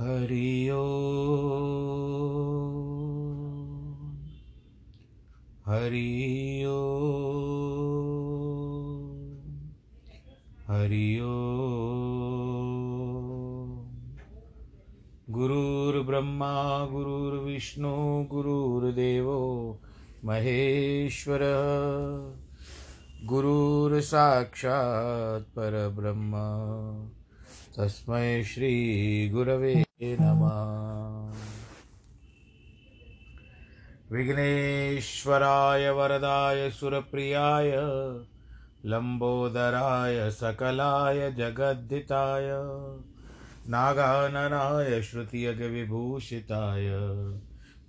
हरि हरि हरि ओ गुरुर्ब्रह्मा गुरुर्विष्णु गुरुर्देवो महेश्वर। गुरुर्साक्षात् परब्रह्म। तस्मै श्रीगुरवे। नमः। विघ्नेश्वराय वरदाय सुरप्रियाय लम्बोदराय सकलाय जगद्धिताय नागाननाय श्रुतियगविभूषिताय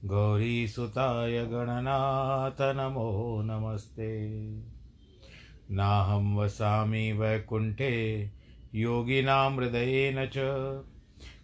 गौरीसुताय गणनाथ नमो नमस्ते। नाहं वसामि वैकुण्ठे, योगिनां हृदयेन च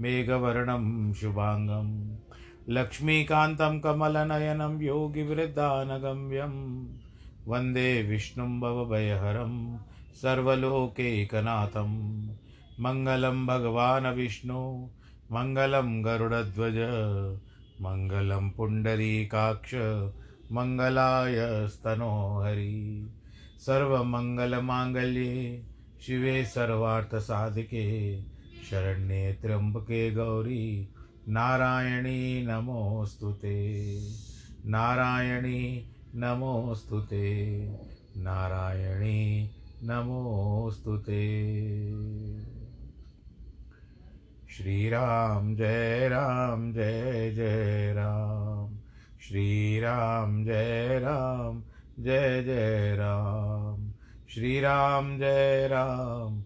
मेघवर्णं शुभाङ्गं लक्ष्मीकान्तं कमलनयनं योगिवृद्धानगम्यं। वंदे विष्णुं भवभयहरं सर्वलोकैकनाथं मङ्गलं भगवान् विष्णु, मङ्गलं गरुडध्वज, मङ्गलं पुण्डरीकाक्ष, मङ्गलाय स्तनो हरि सर्वमङ्गलमाङ्गल्ये शिवे सर्वार्थसाधिके शरण्ये त्र्यम्बके गौरी। नारायणी नमोऽस्तु ते। नारायणी नमोऽस्तु ते। नारायणी नमोऽस्तु ते। श्रीराम जय राम, जय जय राम। श्री राम जय राम, जय जय राम। श्री राम जय राम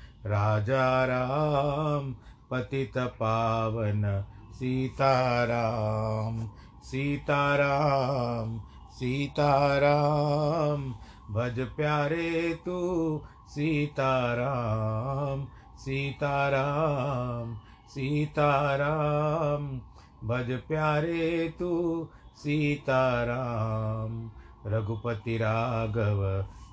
राजा राम, पतित पावन सीताराम सीताराम सीताराम, भज प्यारे तू सीताराम सीताराम सीताराम, भज प्यारे तू सीताराम, रघुपति राघव,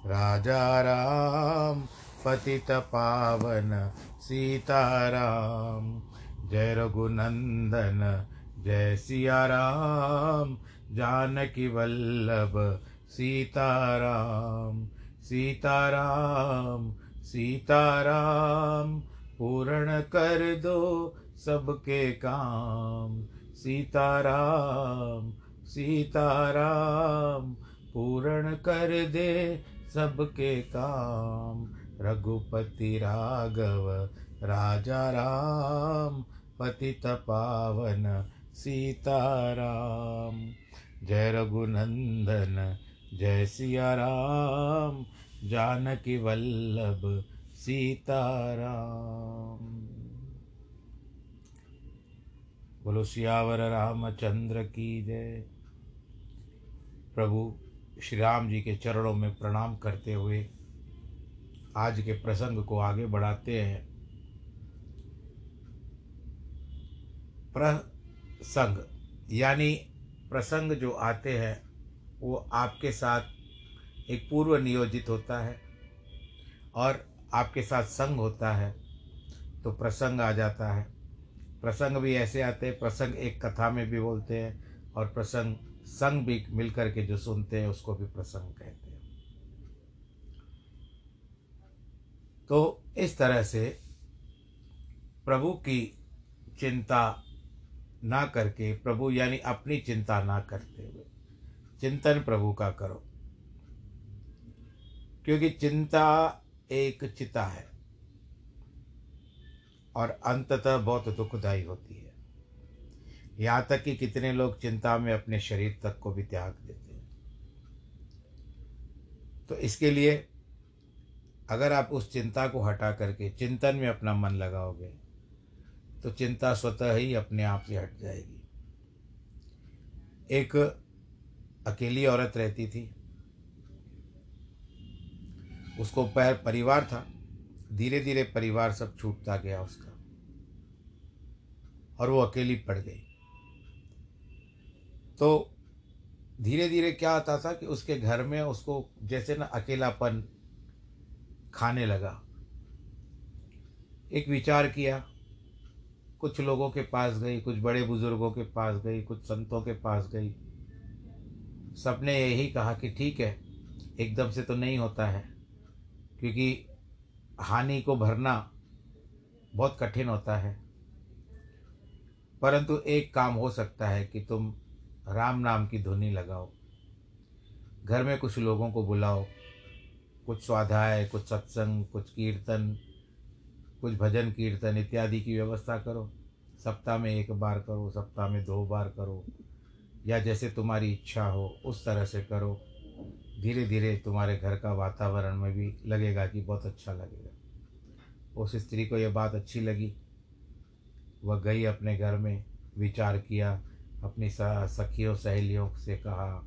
राजा राम पतित पावन सीताराम। जय रघुनंदन, जय सिया राम जानकी वल्लभ, सीताराम। सीताराम सीताराम, पूर्ण कर दो सबके काम। सीताराम सीताराम, पूर्ण कर दे सबके काम। रघुपति राघव राजा राम, पतित पावन, सीताराम। जय रघुनंदन, जय सिया राम जानकी वल्लभ, सीताराम। बोलो, सियावर रामचंद्र की जय। प्रभु श्री राम जी के चरणों में प्रणाम करते हुए आज के प्रसंग को आगे बढ़ाते हैं। प्रसंग, यानी प्रसंग जो आते हैं, वो आपके साथ एक पूर्व नियोजित होता है और आपके साथ संग होता है तो प्रसंग आ जाता है। प्रसंग भी ऐसे आते हैं, प्रसंग एक कथा में भी बोलते हैं और प्रसंग संग भी मिल करके जो सुनते हैं, उसको भी प्रसंग कहते हैं। तो इस तरह से प्रभु की चिंता ना करके, प्रभु यानी अपनी चिंता ना करते हुए, चिंतन प्रभु का करो। क्योंकि चिंता एक चिता है और अंततः बहुत दुखदायी होती है। यहाँ तक कि कितने लोग चिंता में अपने शरीर तक को भी त्याग देते हैं। तो इसके लिए अगर आप उस चिंता को हटा करके चिंतन में अपना मन लगाओगे तो चिंता स्वतः ही अपने आप से हट जाएगी। एक अकेली औरत रहती थी। उसको पैर परिवार था। धीरे धीरे परिवार सब छूटता गया उसका। और वो अकेली पड़ गई। तो धीरे धीरे क्या आता था कि उसके घर में उसको जैसे ना अकेलापन खाने लगा। एक विचार किया, कुछ लोगों के पास गई, कुछ बड़े बुज़ुर्गों के पास गई, कुछ संतों के पास गई। सबने यही कहा कि ठीक है, एकदम से तो नहीं होता है, क्योंकि हानि को भरना बहुत कठिन होता है। परंतु एक काम हो सकता है कि तुम राम नाम की धुनी लगाओ, घर में कुछ लोगों को बुलाओ कुछ स्वाध्याय, कुछ सत्संग, कुछ कीर्तन, कुछ भजन कीर्तन इत्यादि की व्यवस्था करो। सप्ताह में एक बार करो, सप्ताह में दो बार करो, या जैसे तुम्हारी इच्छा हो, उस तरह से करो। धीरे धीरे तुम्हारे घर का वातावरण में भी लगेगा कि बहुत अच्छा लगेगा। उस स्त्री को यह बात अच्छी लगी। वह गई अपने घर में, विचार किया, अपनी सखियों, सहेलियों से कहा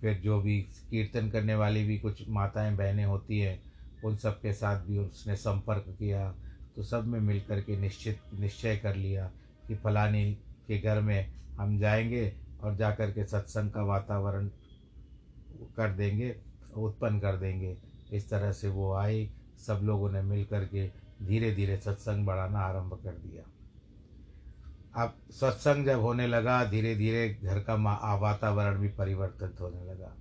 फिर जो भी कीर्तन करने वाली भी कुछ माताएँ, बहनें होती हैं, उन सब के साथ भी उसने संपर्क किया तो सब में मिल कर के निश्चित, निश्चय कर लिया कि फलानी के घर में हम जाएँगे और जा कर के सत्संग का वातावरण कर देंगे, उत्पन्न कर देंगे। इस तरह से वो आए, सब लोगों ने मिल कर के धीरे धीरे सत्संग बढ़ाना आरंभ कर दिया। अब सत्संग जब होने लगा धीरे धीरे घर का वातावरण भी परिवर्तित होने लगा।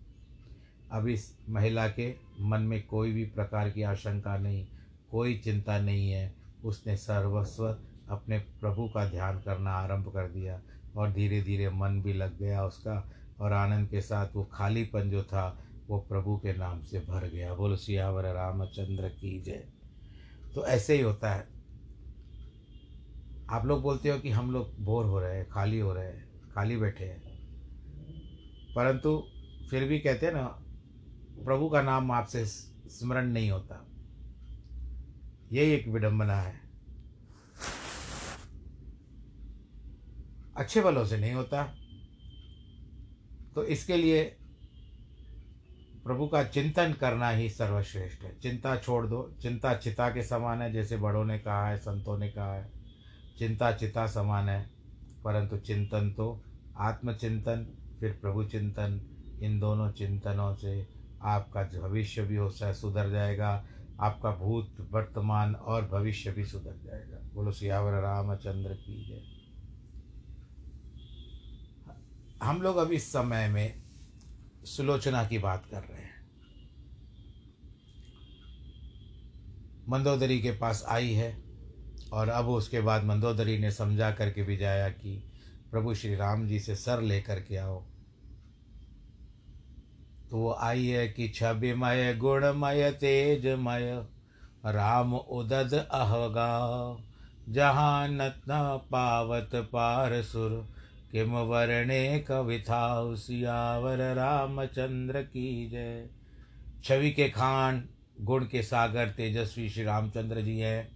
अब इस महिला के मन में कोई भी प्रकार की आशंका नहीं, कोई चिंता नहीं है। उसने सर्वस्व अपने प्रभु का ध्यान करना आरंभ कर दिया और धीरे धीरे मन भी लग गया उसका और आनंद के साथ वो खालीपन जो था, वो प्रभु के नाम से भर गया। बोलो, सियावर रामचंद्र की जय। तो ऐसे ही होता है। आप लोग बोलते हो कि हम लोग बोर हो रहे हैं, खाली हो रहे हैं, खाली बैठे हैं। परंतु फिर भी कहते हैं ना, प्रभु का नाम आपसे स्मरण नहीं होता। यही एक विडंबना है। अच्छे बलों से नहीं होता। तो इसके लिए प्रभु का चिंतन करना ही सर्वश्रेष्ठ है। चिंता छोड़ दो। चिंता चिता के समान है, जैसे बड़ों ने कहा है, संतों ने कहा है। चिंता चिता समान है, परंतु चिंतन तो आत्मचिंतन, फिर प्रभु चिंतन इन दोनों चिंतनों से आपका भविष्य भी हो सुधर जाएगा, आपका भूत, वर्तमान और भविष्य भी सुधर जाएगा। बोलो, सियावर रामचंद्र की जय। हम लोग अब इस समय में सुलोचना की बात कर रहे हैं। मंदोदरी के पास आई है और अब उसके बाद मंदोदरी ने समझा करके भी जाया कि प्रभु श्री राम जी से सर लेकर के आओ। तो वो आई है कि छबिमय, गुणमय, तेजमय, राम उदद अहगा जहाँ न पावत पार सुर किम वर्णे कविता सियावर रामचंद्र की जय। छवि के खान, गुण के सागर, तेजस्वी श्री रामचंद्र जी हैं।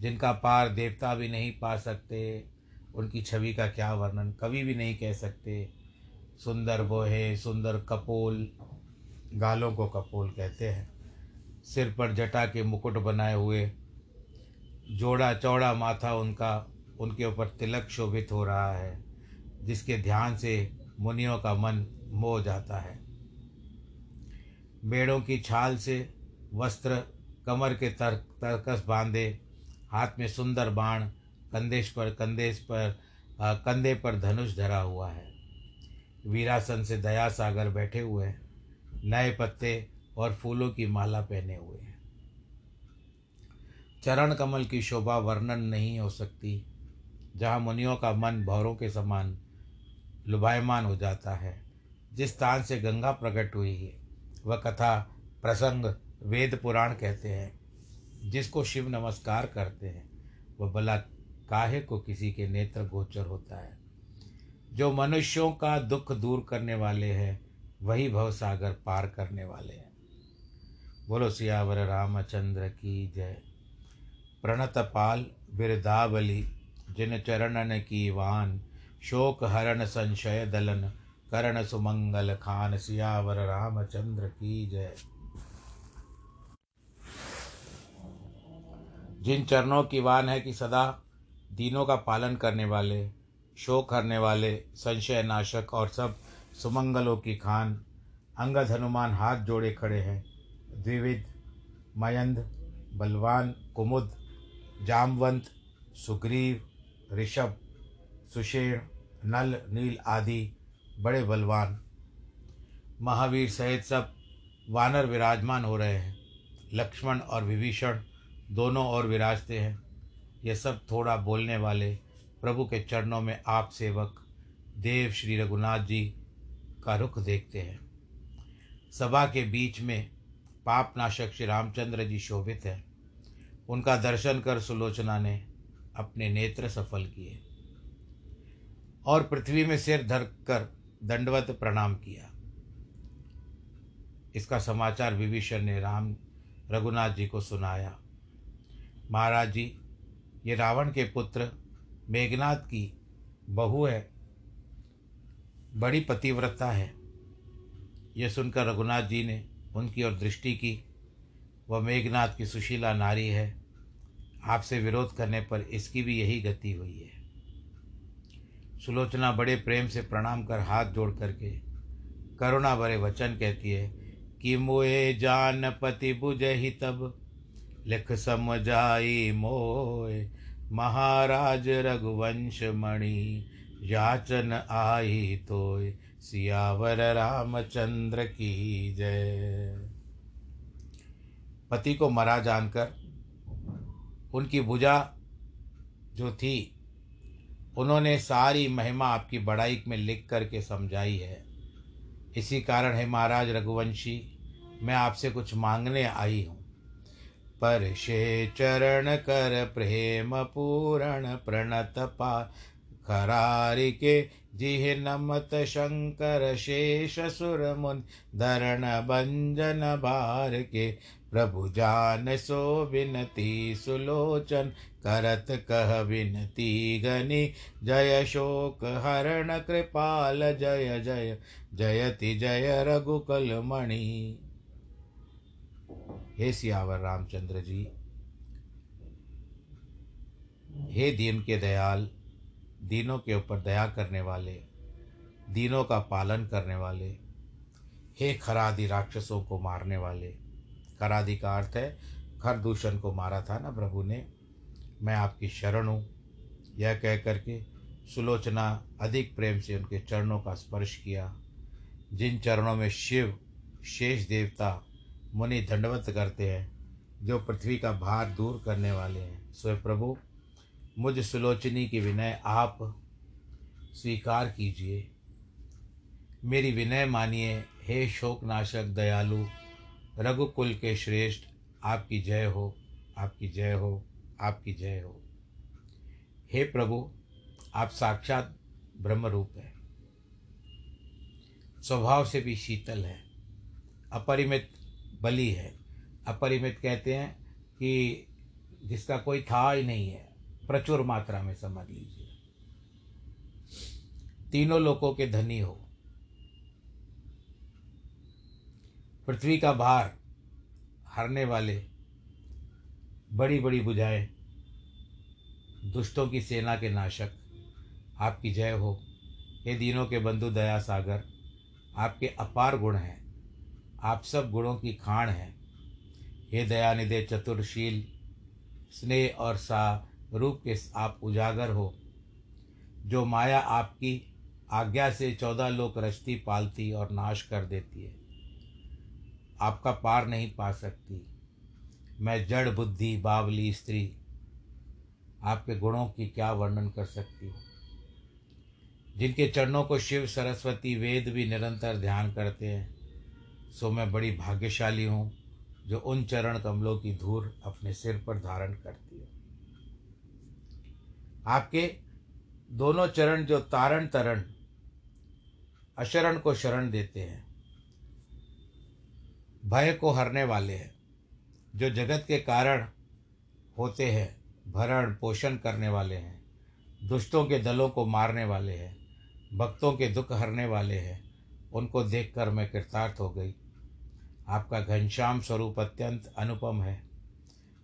जिनका पार देवता भी नहीं पा सकते, उनकी छवि का क्या वर्णन? कवि भी नहीं कह सकते। सुंदर बोहे, सुंदर कपोल, गालों को कपोल कहते हैं। सिर पर जटा के मुकुट बनाए हुए जोड़ा चौड़ा माथा उनका, उनके ऊपर तिलक शोभित हो रहा है, जिसके ध्यान से मुनियों का मन मोह जाता है। बेड़ों की छाल से वस्त्र कमर के तर, तरकस बांधे हाथ में सुंदर बाण कंदेश पर कंदेश पर आ, कंधे पर धनुष धरा हुआ है। वीरासन से दया सागर बैठे हुए हैं नए पत्ते और फूलों की माला पहने हुए हैं। चरण कमल की शोभा वर्णन नहीं हो सकती जहाँ मुनियों का मन भौरों के समान लुभायमान हो जाता है। जिस स्थान से गंगा प्रकट हुई है वह कथा प्रसंग वेद पुराण कहते हैं। जिसको शिव नमस्कार करते हैं, वह भला काहे को किसी के नेत्र गोचर होता है? जो मनुष्यों का दुख दूर करने वाले हैं, वही भवसागर पार करने वाले हैं। बोलो, सियावर रामचंद्र की जय। प्रणत पाल बिरदावली, जिन चरणन की वान, शोक हरण संशय दलन, करण सुमंगल खान, सियावर रामचंद्र की जय। जिन चरणों की वान है कि सदा दीनों का पालन करने वाले, शोक करने वाले, संशय नाशक और सब सुमंगलों की खान, अंगद हनुमान हाथ जोड़े खड़े हैं। द्विविध, मयंद, बलवान, कुमुद, जामवंत, सुग्रीव, ऋषभ, सुषेण, नल, नील आदि बड़े बलवान। महावीर सहित सब वानर विराजमान हो रहे हैं। लक्ष्मण और विभीषण दोनों ओर विराजते हैं। ये सब थोड़ा बोलने वाले प्रभु के चरणों में आप सेवक देव श्री रघुनाथ जी का रुख देखते हैं। सभा के बीच में पापनाशक श्री रामचंद्र जी शोभित हैं। उनका दर्शन कर सुलोचना ने अपने नेत्र सफल किए और पृथ्वी में सिर धर कर दंडवत प्रणाम किया। इसका समाचार विभीषण ने राम रघुनाथ जी को सुनाया। महाराज जी, ये रावण के पुत्र मेघनाथ की बहू है। बड़ी पतिव्रता है। यह सुनकर रघुनाथ जी ने उनकी ओर दृष्टि की। वह मेघनाथ की सुशीला नारी है। आपसे विरोध करने पर इसकी भी यही गति हुई है। सुलोचना बड़े प्रेम से प्रणाम कर हाथ जोड़ करके करुणा भरे वचन कहती है कि मोए जान पति बुझ ही तब लिख समझाई मोय महाराज रघुवंश मणि, याचन आई तोय सियावर रामचंद्र की जय। पति को मरा जानकर, उनकी भुजा जो थी, उन्होंने सारी महिमा आपकी बड़ाई में लिख करके समझाई है। इसी कारण है महाराज रघुवंशी, मैं आपसे कुछ मांगने आई हूँ। पर शे चरण कर प्रेम पूरण प्रणत पा खरारि के जिह नमत शंकर शेष सुर मुन धरण भंजन भार के प्रभु जान सो विनती सुलोचन करत कह विनती गनि जय शोक हरण कृपाल जय जय जयति जय रघुकल मणि हे सियावर रामचंद्र जी, हे दीन के दयाल, दीनों के ऊपर दया करने वाले, दीनों का पालन करने वाले, हे खरादि राक्षसों को मारने वाले। खरादि का अर्थ है खर दूषण को मारा था ना प्रभु ने। मैं आपकी शरण हूँ। यह कह करके सुलोचना अधिक प्रेम से उनके चरणों का स्पर्श किया, जिन चरणों में शिव, शेष देवता मुनि दंडवत करते हैं, जो पृथ्वी का भार दूर करने वाले हैं। सो प्रभु, मुझ सुलोचनी की विनय आप स्वीकार कीजिए। मेरी विनय मानिए, हे शोकनाशक दयालु, रघुकुल के श्रेष्ठ, आपकी जय हो, आपकी जय हो, आपकी जय हो। हे प्रभु, आप साक्षात ब्रह्म रूप है। स्वभाव से भी शीतल है, अपरिमित बलि है। अपरिमित कहते हैं कि जिसका कोई था ही नहीं है। प्रचुर मात्रा में समझ लीजिए। तीनों लोगों के धनी हो। पृथ्वी का भार हरने वाले बड़ी बड़ी बुझाएँ, दुष्टों की सेना के नाशक, आपकी जय हो। हे दीनों के बंधु दया सागर, आपके अपार गुण हैं। आप सब गुणों की खाण हैं। हे दयानिधे चतुरशील, स्नेह और सा रूप के आप उजागर हो। जो माया आपकी आज्ञा से चौदह लोक रचती पालती और नाश कर देती है। आपका पार नहीं पा सकती। मैं जड़ बुद्धि, बावली, स्त्री, आपके गुणों की क्या वर्णन कर सकती हूँ? जिनके चरणों को शिव, सरस्वती, वेद भी निरंतर ध्यान करते हैं सो मैं बड़ी भाग्यशाली हूँ जो उन चरण कमलों की धूल अपने सिर पर धारण करती है। आपके दोनों चरण जो तारण तरण, अशरण को शरण देते हैं, भय को हरने वाले हैं, जो जगत के कारण होते हैं, भरण पोषण करने वाले हैं, दुष्टों के दलों को मारने वाले हैं, भक्तों के दुख हरने वाले हैं उनको देखकर मैं कृतार्थ हो गई। आपका घनश्याम स्वरूप अत्यंत अनुपम है।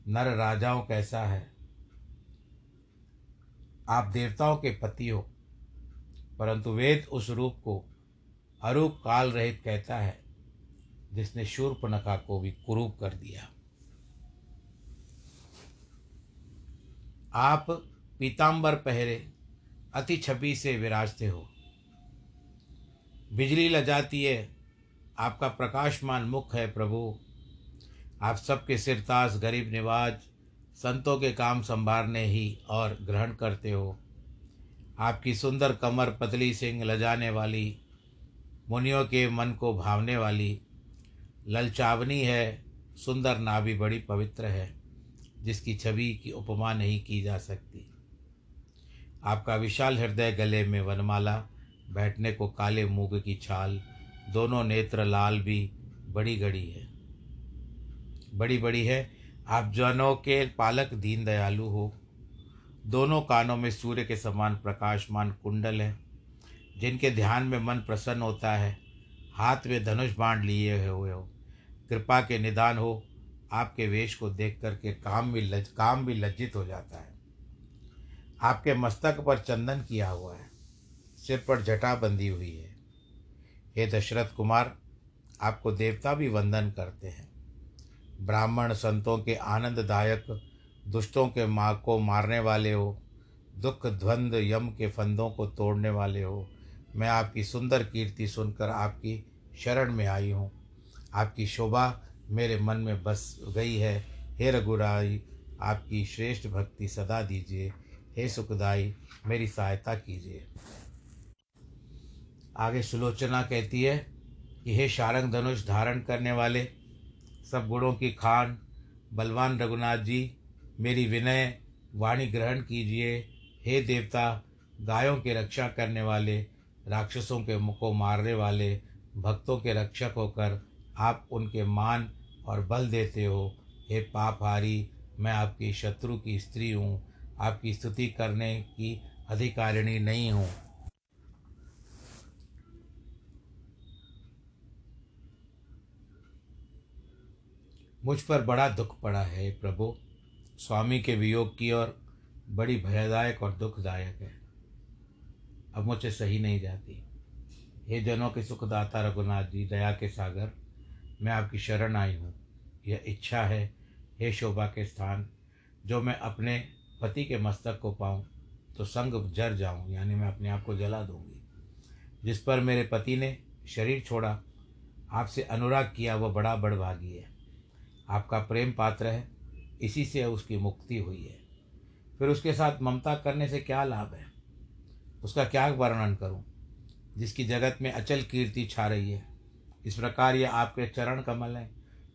नर राजाओं कैसा है? आप देवताओं के पति हो, परंतु वेद उस रूप को अरूप काल रहित कहता है, जिसने शूर्पणखा को भी कुरूप कर दिया। आप पीताम्बर पहरे, अति छवि से विराजते हो। बिजली लजाती है। आपका प्रकाशमान मुख है प्रभु। आप सबके सिरतास गरीब निवाज, संतों के काम संभालने ही और ग्रहण करते हो। आपकी सुंदर कमर पतली सिंह लजाने वाली, मुनियों के मन को भावने वाली, ललचावनी है, सुंदर नाभि बड़ी पवित्र है, जिसकी छवि की उपमा नहीं की जा सकती। आपका विशाल हृदय गले में वनमाला बैठने को काले मूग की छाल, दोनों नेत्र लाल भी बड़ी गड़ी है। बड़ी बड़ी है। आप जनों के पालक दीन दयालु हो। दोनों कानों में सूर्य के समान प्रकाशमान कुंडल है, जिनके ध्यान में मन प्रसन्न होता है। हाथ में धनुष बाण लिए हुए हो। कृपा के निदान हो। आपके वेश को देख करके काम भी लज, काम भी लज्जित हो जाता है। आपके मस्तक पर चंदन किया हुआ है। सिर पर जटा बंधी हुई है। हे दशरथ कुमार, आपको देवता भी वंदन करते हैं। ब्राह्मण संतों के आनंददायक, दुष्टों के माँ को मारने वाले हो, दुख ध्वंद यम के फंदों को तोड़ने वाले हो, मैं आपकी सुंदर कीर्ति सुनकर आपकी शरण में आई हूँ। आपकी शोभा मेरे मन में बस गई है। हे रघुराई, आपकी श्रेष्ठ भक्ति सदा दीजिए। हे सुखदाई, मेरी सहायता कीजिए। आगे सुलोचना कहती है कि हे शारंग धनुष धारण करने वाले, सब गुणों की खान, बलवान रघुनाथ जी, मेरी विनय, वाणी ग्रहण कीजिए। हे देवता, गायों की रक्षा करने वाले, राक्षसों के को मारने वाले, भक्तों के रक्षक होकर आप उनके मान और बल देते हो। हे पापहारी, मैं आपकी शत्रु की स्त्री हूँ। आपकी स्तुति करने की अधिकारिणी नहीं हूँ। मुझ पर बड़ा दुख पड़ा है प्रभु। स्वामी के वियोग की और बड़ी भयदायक और दुखदायक है। अब मुझे सही नहीं जाती। हे जनों के सुखदाता रघुनाथ जी, दया के सागर, मैं आपकी शरण आई हूँ। यह इच्छा है, हे शोभा के स्थान, जो मैं अपने पति के मस्तक को पाऊँ तो संग जर जाऊँ, यानी मैं अपने आप को जला दूँगी। जिस पर मेरे पति ने शरीर छोड़ा, आपसे अनुराग किया, वह बड़ा बड़भागी है। आपका प्रेम पात्र है, इसी से उसकी मुक्ति हुई है। फिर उसके साथ ममता करने से क्या लाभ है? उसका क्या वर्णन करूँ? जिसकी जगत में अचल कीर्ति छा रही है। इस प्रकार ये आपके चरण कमल हैं,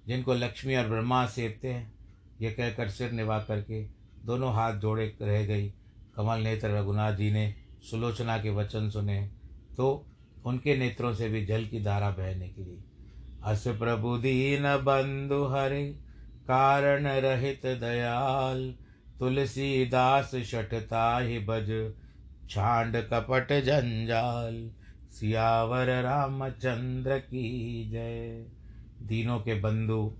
जिनको लक्ष्मी और ब्रह्मा सेवते हैं। ये कहकर सिर निभा करके दोनों हाथ जोड़े रह गई। कमल नेत्र रघुनाथ जी ने सुलोचना के वचन सुने। तो उनके नेत्रों से भी जल की धारा बहने के लिए। अस प्रभु दीन बंधु हरि, कारण रहित दयाल, तुलसीदास शठता ही बज छांड कपट जंजाल, सियावर रामचंद्र की जय। दीनों के बंधु,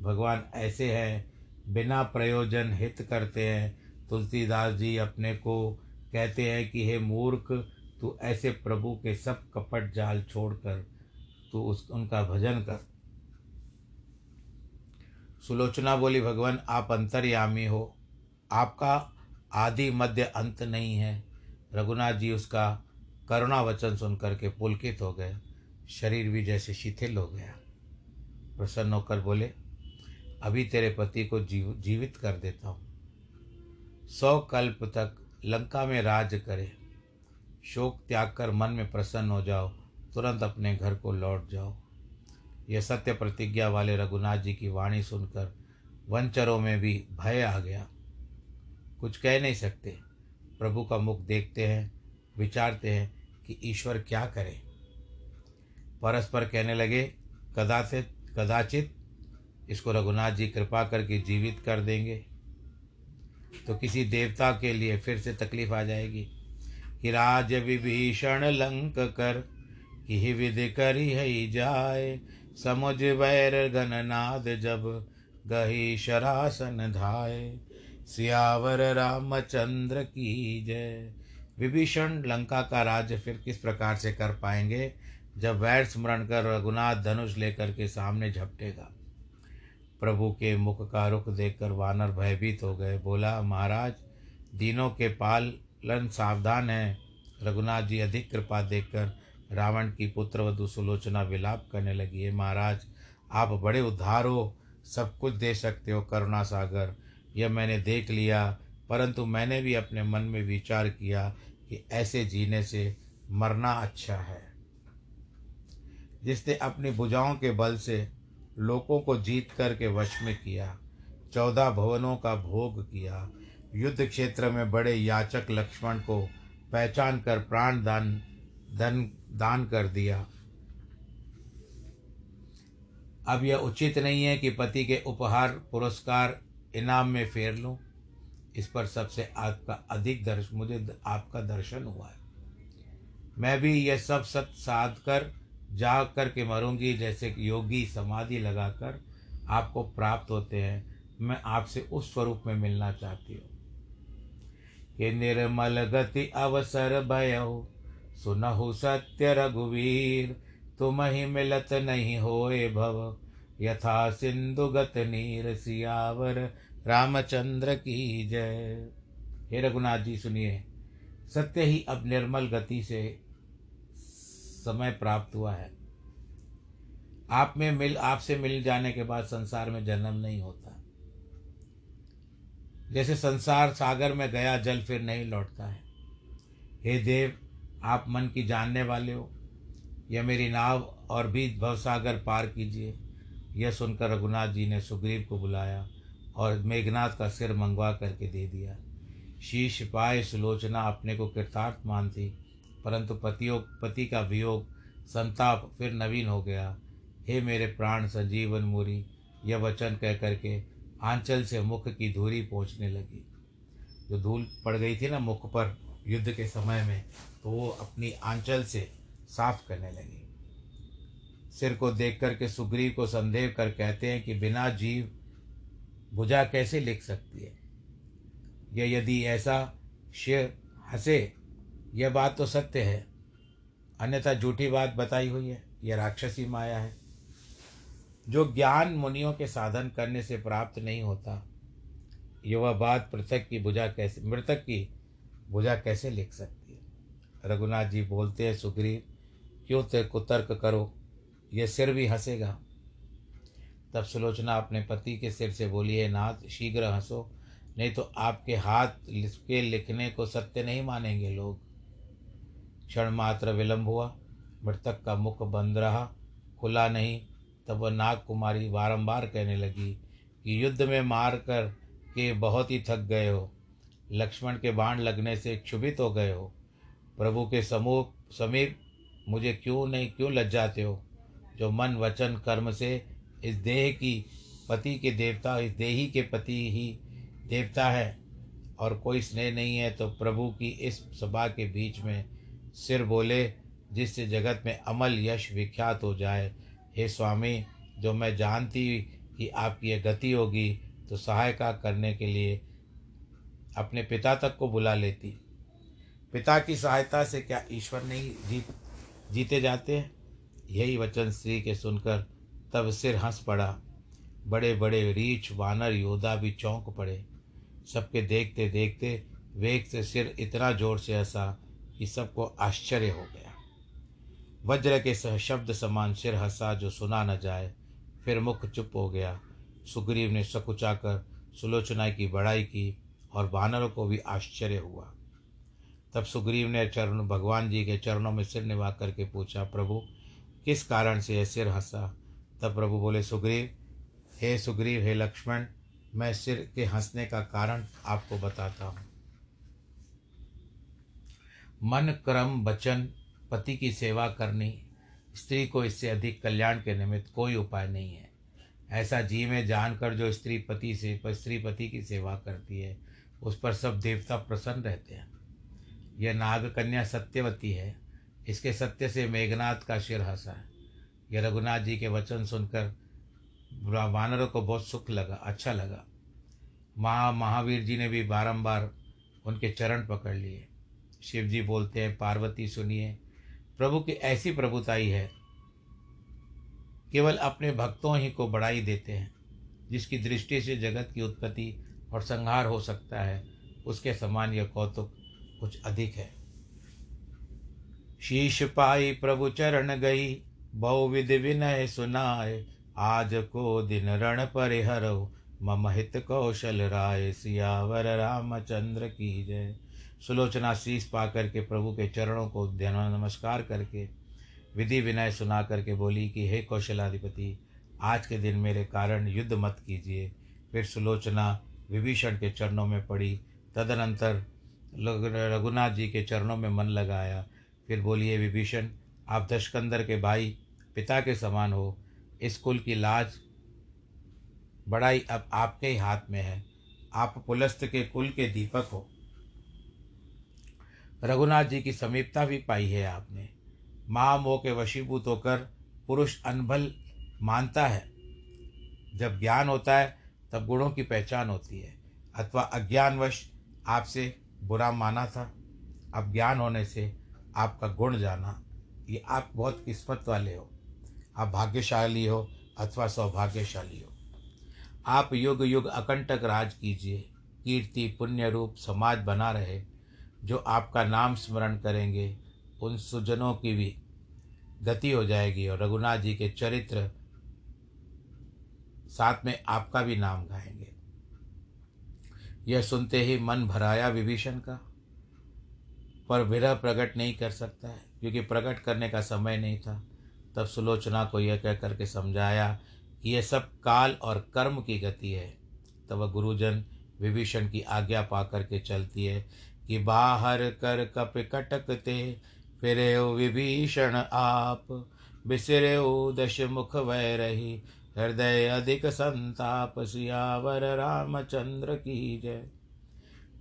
भगवान ऐसे हैं, बिना प्रयोजन हित करते हैं। तुलसीदास जी अपने को कहते हैं कि हे मूर्ख, तू ऐसे प्रभु के सब कपट जाल छोड़कर तू उस, उनका भजन कर। सुलोचना बोली, भगवान, आप अंतर्यामी हो। आपका आदि मध्य अंत नहीं है। रघुनाथ जी उसका करुणा वचन सुन करके पुलकित हो गए। शरीर भी जैसे शिथिल हो गया। प्रसन्न होकर बोले, अभी तेरे पति को जीव, जीवित कर देता हूँ। सौ कल्प तक लंका में राज करे। शोक त्याग कर मन में प्रसन्न हो जाओ। तुरंत अपने घर को लौट जाओ। यह सत्य प्रतिज्ञा वाले रघुनाथ जी की वाणी सुनकर वंचरों में भी भय आ गया। कुछ कह नहीं सकते। प्रभु का मुख देखते हैं, विचारते हैं कि ईश्वर क्या करे। परस्पर कहने लगे, कदाचित कदाचित इसको रघुनाथ जी कृपा करके जीवित कर देंगे। तो किसी देवता के लिए फिर से तकलीफ़ आ जाएगी कि राज विभीषण लंक कर कि विधि करी है जाए समुझ वैर गणनाद जब गही शरासन धाय। सियावर रामचंद्र की जय। विभीषण लंका का राज्य फिर किस प्रकार से कर पाएँगे? जब वैर स्मरण कर रघुनाथ धनुष लेकर के सामने झपटेगा। प्रभु के मुख का रुख देखकर वानर भयभीत हो गए। बोला, महाराज, दीनों के पालन सावधान है। रघुनाथ जी अधिक कृपा देखकर रावण की पुत्र वधु सुलोचना विलाप करने लगी, है महाराज, आप बड़े उद्धार हो, सब कुछ दे सकते हो करुणा सागर। यह मैंने देख लिया, परंतु मैंने भी अपने मन में विचार किया कि ऐसे जीने से मरना अच्छा है। जिसने अपनी भुजाओं के बल से लोगों को जीत करके वश में किया, चौदह भवनों का भोग किया, युद्ध क्षेत्र में बड़े याचक लक्ष्मण को पहचान कर प्राण दान धन दान कर दिया। अब यह उचित नहीं है कि पति के उपहार, पुरस्कार, इनाम में फेर लूँ। इस पर सबसे आपका अधिक दर्श, मुझे आपका दर्शन हुआ है। मैं भी यह सब सत साध कर जाग कर के मरूँगी, जैसे योगी समाधि लगाकर आपको प्राप्त होते हैं। मैं आपसे उस स्वरूप में मिलना चाहती हूँ। कि निर्मल गति अवसर भयो सुनहु सत्य रघुवीर तुम ही मिलत नहीं होए भव। यथा सिंधुगत नीर सियावर, रामचंद्र की जय। हे रघुनाथ जी, सुनिए, सत्य ही अब निर्मल गति से समय प्राप्त हुआ है। आप में मिल, आपसे मिल जाने के बाद संसार में जन्म नहीं होता। जैसे संसार सागर में गया, जल फिर नहीं लौटता है। हे देव आप मन की जानने वाले हो यह मेरी नाव और भी भवसागर पार कीजिए। यह सुनकर रघुनाथ जी ने सुग्रीव को बुलाया और मेघनाथ का सिर मंगवा करके दे दिया। शीश पाए सुलोचना अपने को कृतार्थ मानती, परंतु पतियों, पति का वियोग, संताप फिर नवीन हो गया। हे मेरे प्राण संजीवन मुरी यह वचन कह करके आंचल से मुख की धूरी पहुँचने लगी। जो धूल पड़ गई थी ना मुख पर युद्ध के समय में तो वो अपनी आंचल से साफ़ करने लगी। सिर को देख करके सुग्रीव को संदेह कर कहते हैं कि बिना जीव भुजा कैसे लिख सकती है? यह यदि ऐसा शेर हंसे, यह बात तो सत्य है। अन्यथा झूठी बात बताई हुई है, यह राक्षसी माया है। जो ज्ञान मुनियों के साधन करने से प्राप्त नहीं होता, यह वह बात पृथक की भुजा कैसे मृतक की भुजा कैसे लिख सकती रघुनाथ जी बोलते हैं, सुग्रीव, क्यों ते कुतर्क करो? यह सिर भी हंसेगा। तब सुलोचना अपने पति के सिर से बोली, है नाथ, शीघ्र हंसो, नहीं तो आपके हाथ के लिखने को सत्य नहीं मानेंगे लोग। क्षण मात्र विलंब हुआ, मृतक का मुख बंद रहा, खुला नहीं, तब वह नाग कुमारी बारंबार कहने लगी कि युद्ध में मार कर के बहुत ही थक गए हो। लक्ष्मण के बाण लगने से क्षुभित हो गए हो। प्रभु के समूह, समीप मुझे क्यों नहीं, क्यों लज्जाते हो? जो मन, वचन, कर्म से इस देह की पति के देवता, इस देही के पति ही देवता है और कोई स्नेह नहीं है तो प्रभु की इस सभा के बीच में सिर बोले, जिससे जगत में अमल यश विख्यात हो जाए। हे स्वामी, जो मैं जानती कि आपकी यह गति होगी तो सहायता करने के लिए अपने पिता तक को बुला लेती। पिता की सहायता से क्या ईश्वर नहीं जीत जीते जाते हैं? यही वचन स्त्री के सुनकर तब सिर हंस पड़ा। बड़े बड़े रीछ, वानर, योद्धा भी चौंक पड़े। सबके देखते देखते वेग से सिर इतना ज़ोर से हंसा कि सबको आश्चर्य हो गया। वज्र के सह शब्द समान सिर हंसा जो सुना न जाए, फिर मुख चुप हो गया। सुग्रीव ने सकुचा कर सुलोचना की, बड़ाई की और वानरों को भी आश्चर्य हुआ। तब सुग्रीव ने चरण, भगवान जी के चरणों में सिर निभा करके पूछा, प्रभु, किस कारण से यह सिर हंसा? तब प्रभु बोले, सुग्रीव, हे सुग्रीव, हे लक्ष्मण, मैं सिर के हंसने का कारण आपको बताता हूँ। मन, क्रम, वचन, पति की सेवा करनी, स्त्री को इससे अधिक कल्याण के निमित्त कोई उपाय नहीं है। ऐसा जी में जानकर जो स्त्री पति से, स्त्री पति की सेवा करती है, उस पर सब देवता प्रसन्न रहते हैं। यह नाग कन्या सत्यवती है। इसके सत्य से मेघनाथ का शिर हंसा। है यह रघुनाथ जी के वचन सुनकर वानरों को बहुत सुख लगा अच्छा लगा। महा महावीर जी ने भी बारंबार उनके चरण पकड़ लिए। शिव जी बोलते हैं, पार्वती, सुनिए, प्रभु की ऐसी प्रभुताई है। केवल अपने भक्तों ही को बढ़ाई देते हैं, जिसकी दृष्टि से जगत की उत्पत्ति और संहार हो सकता है, उसके समान यह कौतुक कुछ अधिक है। शीश पाई प्रभु चरण गई, बहुविध विनय सुनाए, आज को दिन रण परिहरो मम हित कौशल राय, सियावर रामचंद्र की जय। सुलोचना शीश पा करके प्रभु के चरणों को ध्यान नमस्कार करके, विधि विनय सुना करके बोली कि, हे कौशलाधिपति, आज के दिन मेरे कारण युद्ध मत कीजिए। फिर सुलोचना विभीषण के चरणों में पड़ी, तदनंतर रघुनाथ जी के चरणों में मन लगाया। फिर बोलिए, विभीषण, आप दशकंदर के भाई, पिता के समान हो। इस कुल की लाज बड़ाई अब आपके ही हाथ में है। आप पुलस्त के कुल के दीपक हो। रघुनाथ जी की समीपता भी पाई है आपने। माँ मोह के वशीभूत होकर पुरुष अनबल मानता है। जब ज्ञान होता है, तब गुणों की पहचान होती है। अथवा अज्ञानवश आपसे बुरा माना था, अब ज्ञान होने से आपका गुण जाना, ये आप बहुत किस्मत वाले हो। आप भाग्यशाली हो अथवा सौभाग्यशाली हो। आप युग युग अकंटक राज कीजिए, कीर्ति, पुण्य रूप, समाज बना रहे, जो आपका नाम स्मरण करेंगे, उन सुजनों की भी गति हो जाएगी और रघुनाथ जी के चरित्र साथ में आपका भी नाम गाएँगे। यह सुनते ही मन भराया विभीषण का। पर विरह प्रकट नहीं कर सकता है, क्योंकि प्रकट करने का समय नहीं था। तब सुलोचना को यह कह करके समझाया कि यह सब काल और कर्म की गति है। तब गुरुजन विभीषण की आज्ञा पा करके चलती है कि बाहर कर कप कटकते, फिरे विभीषण आप, बिसरे दश मुख वह रही हृदय अधिक संताप, सियावर रामचंद्र की जय।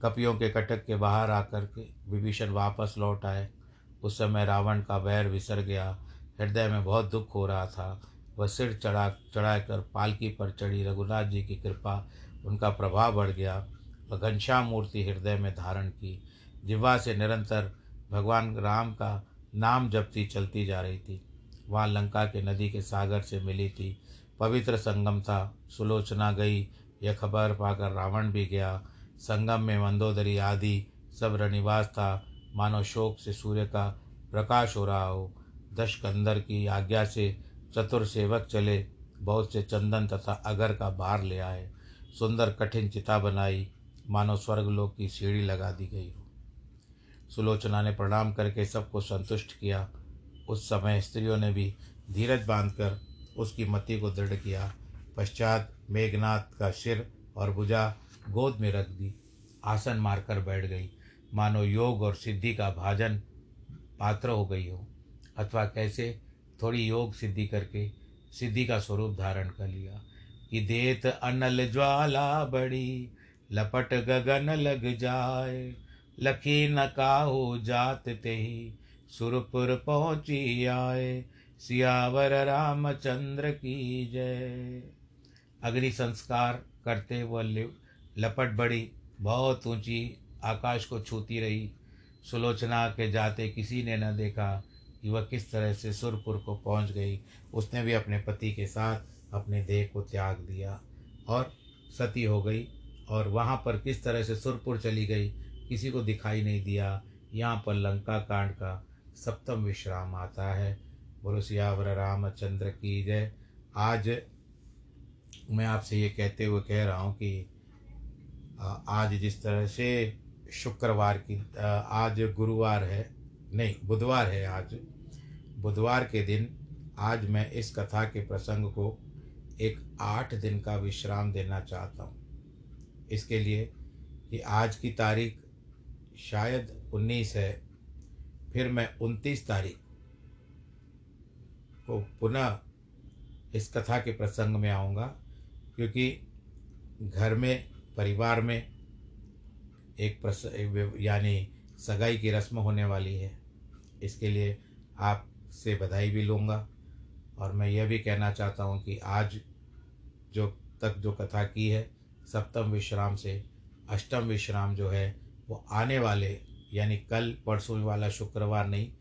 कपियों के कटक के बाहर आकर के विभीषण वापस लौट आए। उस समय रावण का वैर विसर गया। हृदय में बहुत दुख हो रहा था। वह सिर चढ़ा, चढ़ाकर पालकी पर चढ़ी। रघुनाथ जी की कृपा उनका प्रभाव बढ़ गया। वह घनश्याम मूर्ति हृदय में धारण की। जिवा से निरंतर भगवान राम का नाम जपती चलती जा रही थी। वहाँ लंका के नदी के सागर से मिली थी। पवित्र संगम था। सुलोचना गई। यह खबर पाकर रावण भी गया। संगम में मंदोदरी आदि सब रनिवास था। मानो शोक से सूर्य का प्रकाश हो रहा हो। दश कंदर की आज्ञा से चतुर सेवक चले। बहुत से चंदन तथा अगर का भार ले आए। सुंदर कठिन चिता बनाई। मानो स्वर्गलोक की सीढ़ी लगा दी गई हो। सुलोचना ने प्रणाम करके सबको संतुष्ट किया। उस समय स्त्रियों ने भी धीरज बांधकर उसकी मति को दृढ़ किया। पश्चात मेघनाथ का सिर और भुजा गोद में रख दी। आसन मारकर बैठ गई। मानो योग और सिद्धि का भाजन पात्र हो गई हो, अथवा कैसे थोड़ी योग सिद्धि करके सिद्धि का स्वरूप धारण कर लिया। कि देत अनल ज्वाला बड़ी, लपट गगन लग जाए। लखी न काहू जात ते ही सुरपुर पहुँची आए। सियावर रामचंद्र की जय। अग्नि संस्कार करते वह लपट बड़ी, बहुत ऊँची आकाश को छूती रही। सुलोचना के जाते किसी ने न देखा कि वह किस तरह से सुरपुर को पहुँच गई। उसने भी अपने पति के साथ अपने देह को त्याग दिया और सती हो गई और वहाँ पर किस तरह से सुरपुर चली गई, किसी को दिखाई नहीं दिया। यहाँ पर लंका कांड का सप्तम विश्राम आता है। बोलो सियावर रामचंद्र की जय। आज मैं आपसे ये कहते हुए कह रहा हूँ कि आज जिस तरह से शुक्रवार की आज गुरुवार है, नहीं, बुधवार है आज। बुधवार के दिन आज मैं इस कथा के प्रसंग को एक आठ दिन का विश्राम देना चाहता हूँ। इसके लिए कि आज की तारीख शायद उन्नीस है, फिर मैं उनतीस तारीख को पुनः इस कथा के प्रसंग में आऊँगा, क्योंकि घर में, परिवार में एक प्रस, यानी सगाई की रस्म होने वाली है। इसके लिए आपसे बधाई भी लूँगा, और मैं यह भी कहना चाहता हूँ कि आज जो, तक जो कथा की है, सप्तम विश्राम से अष्टम विश्राम जो है, वो आने वाले, यानी कल, परसों वाला शुक्रवार नहीं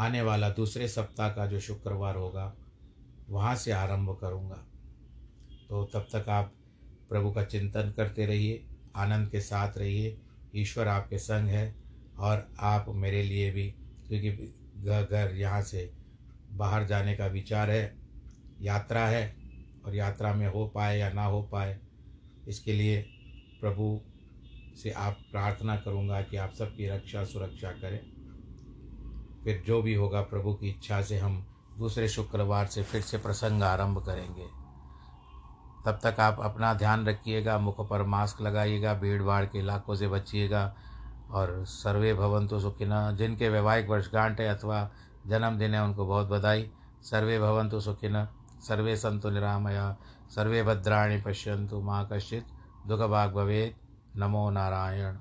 आने वाला दूसरे सप्ताह का जो शुक्रवार होगा, वहाँ से आरंभ करूँगा। तो तब तक आप प्रभु का चिंतन करते रहिए, आनंद के साथ रहिए। ईश्वर आपके संग है और आप मेरे लिए भी, क्योंकि घर घर यहाँ से बाहर जाने का विचार है, यात्रा है और यात्रा में हो पाए या ना हो पाए, इसके लिए प्रभु से आप प्रार्थना करूँगा कि आप सबकी रक्षा सुरक्षा करें। फिर जो भी होगा प्रभु की इच्छा से हम दूसरे शुक्रवार से फिर से प्रसंग आरंभ करेंगे। तब तक आप अपना ध्यान रखिएगा, मुख पर मास्क लगाइएगा भीड़ भाड़ के इलाकों से बचिएगा और सर्वे भवंतु सुखिन जिनके वैवाहिक वर्षगांठ है अथवा जन्मदिन है उनको बहुत बधाई। सर्वे भवंतु सुखिन सर्वे संतु निरामया, सर्वे भद्राणी पश्यंतु माँ कश्चित्, दुःखभाग् भवेद नमो नारायण।